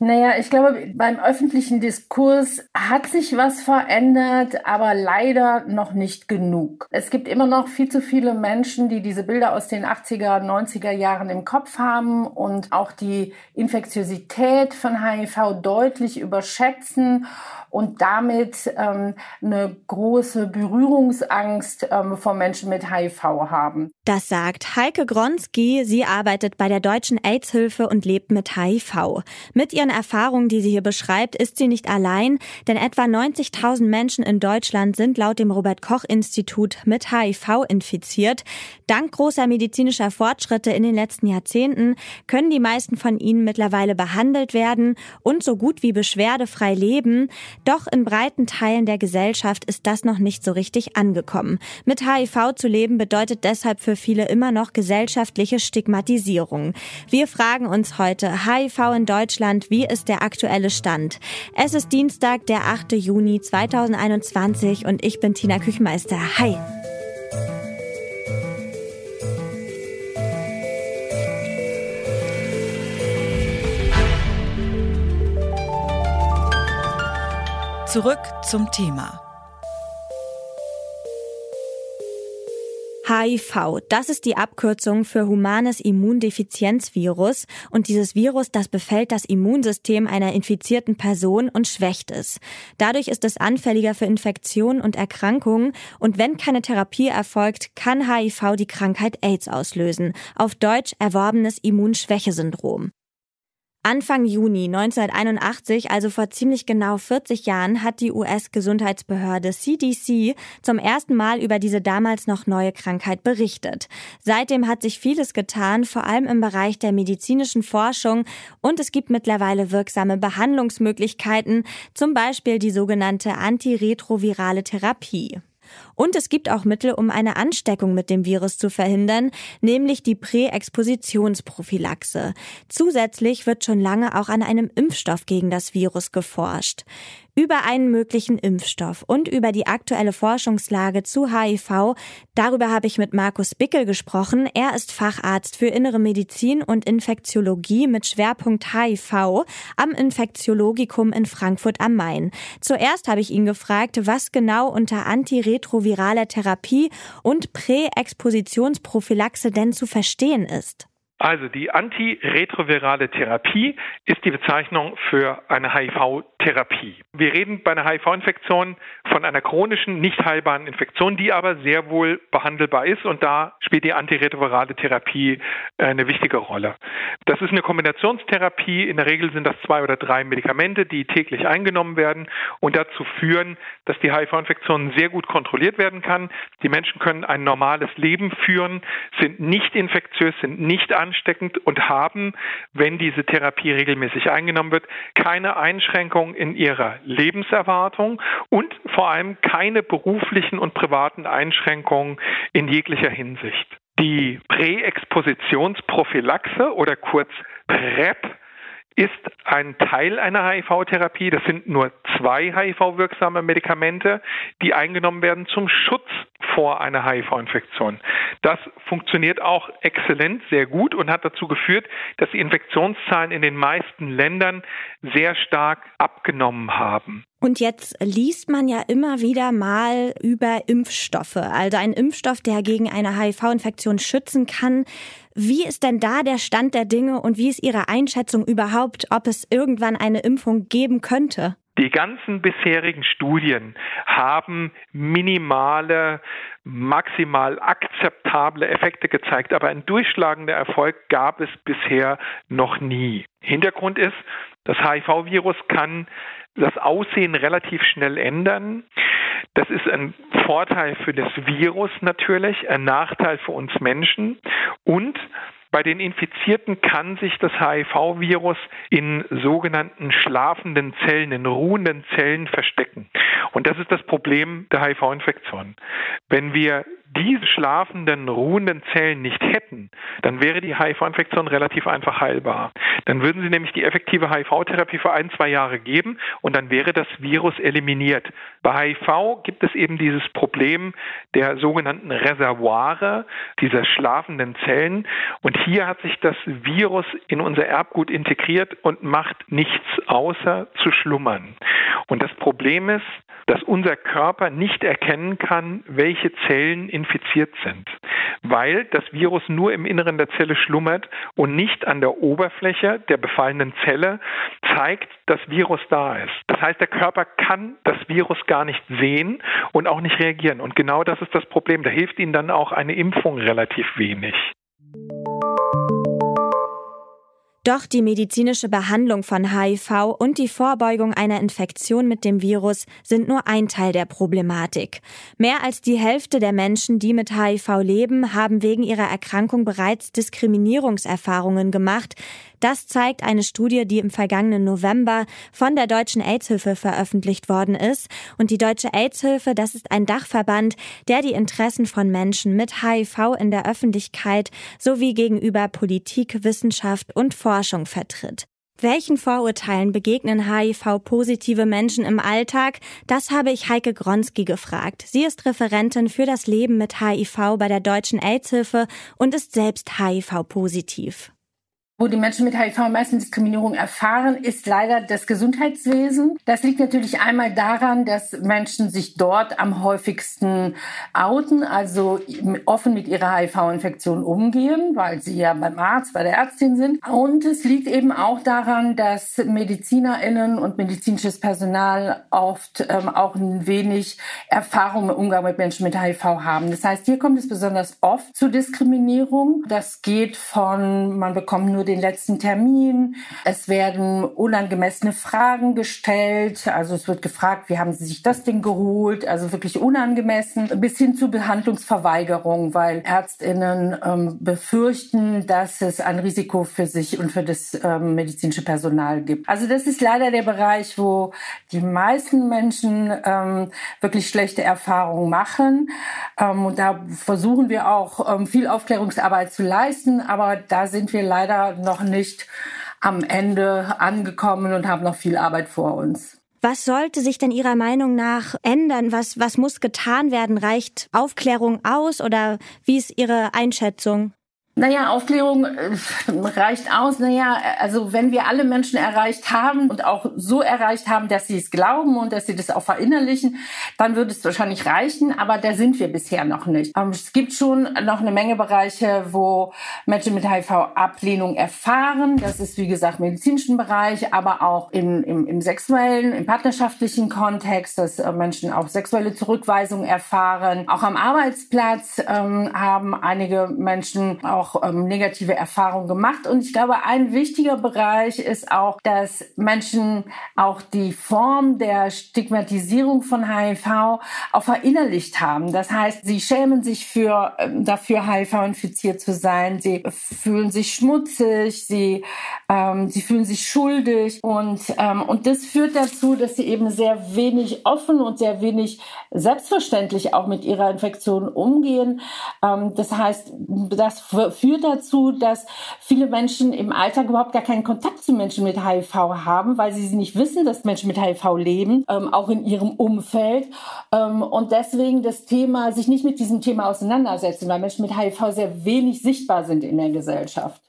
Naja, ich glaube, beim öffentlichen Diskurs hat sich was verändert, aber leider noch nicht genug. Es gibt immer noch viel zu viele Menschen, die diese Bilder aus den 80er, 90er Jahren im Kopf haben und auch die Infektiosität von HIV deutlich überschätzen und damit ähm, eine große Berührungsangst ähm, vor Menschen mit HIV haben. Das sagt Heike Gronski. Sie arbeitet bei der Deutschen AIDS-Hilfe und lebt mit HIV. Mit ihren Erfahrungen, die sie hier beschreibt, ist sie nicht allein, denn etwa 90.000 Menschen in Deutschland sind laut dem Robert Koch Institut mit HIV infiziert. Dank großer medizinischer Fortschritte in den letzten Jahrzehnten können die meisten von ihnen mittlerweile behandelt werden und so gut wie beschwerdefrei leben. Doch in breiten Teilen der Gesellschaft ist das noch nicht so richtig angekommen. Mit HIV zu leben bedeutet deshalb für viele immer noch gesellschaftliche Stigmatisierung. Wir fragen uns heute, HIV in Deutschland, wie ist der aktuelle Stand? Es ist Dienstag, der 8. Juni 2021 und ich bin Tina Küchmeister. Hi! Zurück zum Thema. HIV, das ist die Abkürzung für humanes Immundefizienzvirus und dieses Virus, das befällt das Immunsystem einer infizierten Person und schwächt es. Dadurch ist es anfälliger für Infektionen und Erkrankungen und wenn keine Therapie erfolgt, kann HIV die Krankheit AIDS auslösen, auf Deutsch erworbenes Immunschwächesyndrom. Anfang Juni 1981, also vor ziemlich genau 40 Jahren, hat die US-Gesundheitsbehörde CDC zum ersten Mal über diese damals noch neue Krankheit berichtet. Seitdem hat sich vieles getan, vor allem im Bereich der medizinischen Forschung und es gibt mittlerweile wirksame Behandlungsmöglichkeiten, zum Beispiel die sogenannte antiretrovirale Therapie. Und es gibt auch Mittel, um eine Ansteckung mit dem Virus zu verhindern, nämlich die Präexpositionsprophylaxe. Zusätzlich wird schon lange auch an einem Impfstoff gegen das Virus geforscht über einen möglichen Impfstoff und über die aktuelle Forschungslage zu HIV. Darüber habe ich mit Markus Bickel gesprochen. Er ist Facharzt für Innere Medizin und Infektiologie mit Schwerpunkt HIV am Infektiologikum in Frankfurt am Main. Zuerst habe ich ihn gefragt, was genau unter antiretroviraler Therapie und Präexpositionsprophylaxe denn zu verstehen ist. Also die antiretrovirale Therapie ist die Bezeichnung für eine HIV-Therapie. Wir reden bei einer HIV-Infektion von einer chronischen, nicht heilbaren Infektion, die aber sehr wohl behandelbar ist und da spielt die antiretrovirale Therapie äh, eine wichtige Rolle. Das ist eine Kombinationstherapie. In der Regel sind das zwei oder drei Medikamente, die täglich eingenommen werden und dazu führen, dass die HIV-Infektion sehr gut kontrolliert werden kann. Die Menschen können ein normales Leben führen, sind nicht infektiös, sind nicht ansteckend und haben, wenn diese Therapie regelmäßig eingenommen wird, keine Einschränkung in ihrer Lebenserwartung und vor allem keine beruflichen und privaten Einschränkungen in jeglicher Hinsicht. Die Präexpositionsprophylaxe oder kurz PrEP ist ein Teil einer HIV-Therapie. Das sind nur zwei HIV-wirksame Medikamente, die eingenommen werden zum Schutz vor einer HIV-Infektion. Das funktioniert auch exzellent, sehr gut und hat dazu geführt, dass die Infektionszahlen in den meisten Ländern sehr stark abgenommen haben. Und jetzt liest man ja immer wieder mal über Impfstoffe, also ein Impfstoff, der gegen eine HIV-Infektion schützen kann. Wie ist denn da der Stand der Dinge und wie ist Ihre Einschätzung überhaupt, ob es irgendwann eine Impfung geben könnte? Die ganzen bisherigen Studien haben minimale, maximal akzeptable Effekte gezeigt, aber ein durchschlagender Erfolg gab es bisher noch nie. Hintergrund ist, das HIV-Virus kann das Aussehen relativ schnell ändern. Das ist ein Vorteil für das Virus natürlich, ein Nachteil für uns Menschen und bei den Infizierten kann sich das HIV-Virus in sogenannten schlafenden Zellen, in ruhenden Zellen verstecken. Und das ist das Problem der HIV-Infektion. Wenn wir diese schlafenden, ruhenden Zellen nicht hätten, dann wäre die HIV-Infektion relativ einfach heilbar. Dann würden sie nämlich die effektive HIV-Therapie für ein, zwei Jahre geben und dann wäre das Virus eliminiert. Bei HIV gibt es eben dieses Problem der sogenannten Reservoire, dieser schlafenden Zellen. Und hier hat sich das Virus in unser Erbgut integriert und macht nichts außer zu schlummern. Und das Problem ist, dass unser Körper nicht erkennen kann, welche Zellen infiziert sind, weil das Virus nur im Inneren der Zelle schlummert und nicht an der Oberfläche der befallenen Zelle zeigt, dass Virus da ist. Das heißt, der Körper kann das Virus gar nicht sehen und auch nicht reagieren. Und genau das ist das Problem. Da hilft ihnen dann auch eine Impfung relativ wenig. Doch die medizinische Behandlung von HIV und die Vorbeugung einer Infektion mit dem Virus sind nur ein Teil der Problematik. Mehr als die Hälfte der Menschen, die mit HIV leben, haben wegen ihrer Erkrankung bereits Diskriminierungserfahrungen gemacht. Das zeigt eine Studie, die im vergangenen November von der Deutschen AIDS-Hilfe veröffentlicht worden ist. Und die Deutsche AIDS-Hilfe, das ist ein Dachverband, der die Interessen von Menschen mit HIV in der Öffentlichkeit sowie gegenüber Politik, Wissenschaft und Forschung vertritt. Welchen Vorurteilen begegnen HIV-positive Menschen im Alltag? Das habe ich Heike Gronski gefragt. Sie ist Referentin für das Leben mit HIV bei der Deutschen AIDS-Hilfe und ist selbst HIV-positiv. Wo die Menschen mit HIV am meisten Diskriminierung erfahren, ist leider das Gesundheitswesen. Das liegt natürlich einmal daran, dass Menschen sich dort am häufigsten outen, also offen mit ihrer HIV-Infektion umgehen, weil sie ja beim Arzt, bei der Ärztin sind. Und es liegt eben auch daran, dass MedizinerInnen und medizinisches Personal oft ähm, auch ein wenig Erfahrung im Umgang mit Menschen mit HIV haben. Das heißt, hier kommt es besonders oft zu Diskriminierung. Das geht von, man bekommt nur den letzten Termin. Es werden unangemessene Fragen gestellt. Also es wird gefragt, wie haben Sie sich das Ding geholt? Also wirklich unangemessen. Bis hin zu Behandlungsverweigerung, weil Ärztinnen ähm, befürchten, dass es ein Risiko für sich und für das ähm, medizinische Personal gibt. Also das ist leider der Bereich, wo die meisten Menschen ähm, wirklich schlechte Erfahrungen machen. Ähm, und da versuchen wir auch ähm, viel Aufklärungsarbeit zu leisten, aber da sind wir leider noch nicht am Ende angekommen und haben noch viel Arbeit vor uns. Was sollte sich denn Ihrer Meinung nach ändern? Was, was muss getan werden? Reicht Aufklärung aus oder wie ist Ihre Einschätzung? Naja, Aufklärung äh, reicht aus. Naja, also wenn wir alle Menschen erreicht haben und auch so erreicht haben, dass sie es glauben und dass sie das auch verinnerlichen, dann würde es wahrscheinlich reichen. Aber da sind wir bisher noch nicht. Ähm, es gibt schon noch eine Menge Bereiche, wo Menschen mit HIV Ablehnung erfahren. Das ist, wie gesagt, im medizinischen Bereich, aber auch im, im, im sexuellen, im partnerschaftlichen Kontext, dass äh, Menschen auch sexuelle Zurückweisung erfahren. Auch am Arbeitsplatz ähm, haben einige Menschen auch auch ähm, negative Erfahrungen gemacht. Und ich glaube, ein wichtiger Bereich ist auch, dass Menschen auch die Form der Stigmatisierung von HIV auch verinnerlicht haben. Das heißt, sie schämen sich für, ähm, dafür, HIV-infiziert zu sein. Sie fühlen sich schmutzig, sie, ähm, sie fühlen sich schuldig. Und, ähm, und das führt dazu, dass sie eben sehr wenig offen und sehr wenig selbstverständlich auch mit ihrer Infektion umgehen. Ähm, das heißt, das führt dazu, dass viele Menschen im Alltag überhaupt gar keinen Kontakt zu Menschen mit HIV haben, weil sie nicht wissen, dass Menschen mit HIV leben, ähm, auch in ihrem Umfeld. Ähm, und deswegen das Thema, sich nicht mit diesem Thema auseinandersetzen, weil Menschen mit HIV sehr wenig sichtbar sind in der Gesellschaft.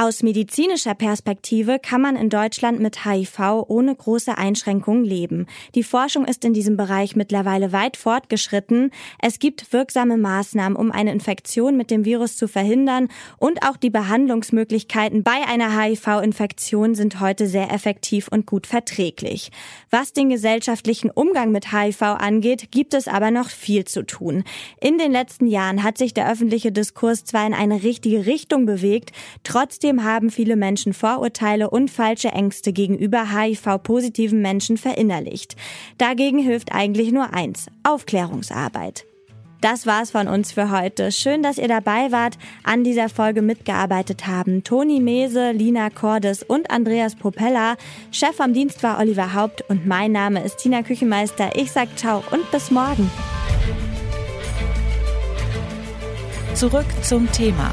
Aus medizinischer Perspektive kann man in Deutschland mit HIV ohne große Einschränkungen leben. Die Forschung ist in diesem Bereich mittlerweile weit fortgeschritten. Es gibt wirksame Maßnahmen, um eine Infektion mit dem Virus zu verhindern und auch die Behandlungsmöglichkeiten bei einer HIV-Infektion sind heute sehr effektiv und gut verträglich. Was den gesellschaftlichen Umgang mit HIV angeht, gibt es aber noch viel zu tun. In den letzten Jahren hat sich der öffentliche Diskurs zwar in eine richtige Richtung bewegt, trotzdem Trotzdem haben viele Menschen Vorurteile und falsche Ängste gegenüber HIV-positiven Menschen verinnerlicht. Dagegen hilft eigentlich nur eins, Aufklärungsarbeit. Das war's von uns für heute. Schön, dass ihr dabei wart, an dieser Folge mitgearbeitet haben. Toni Mese, Lina Cordes und Andreas Propeller. Chef am Dienst war Oliver Haupt und mein Name ist Tina Küchenmeister. Ich sag ciao und bis morgen. Zurück zum Thema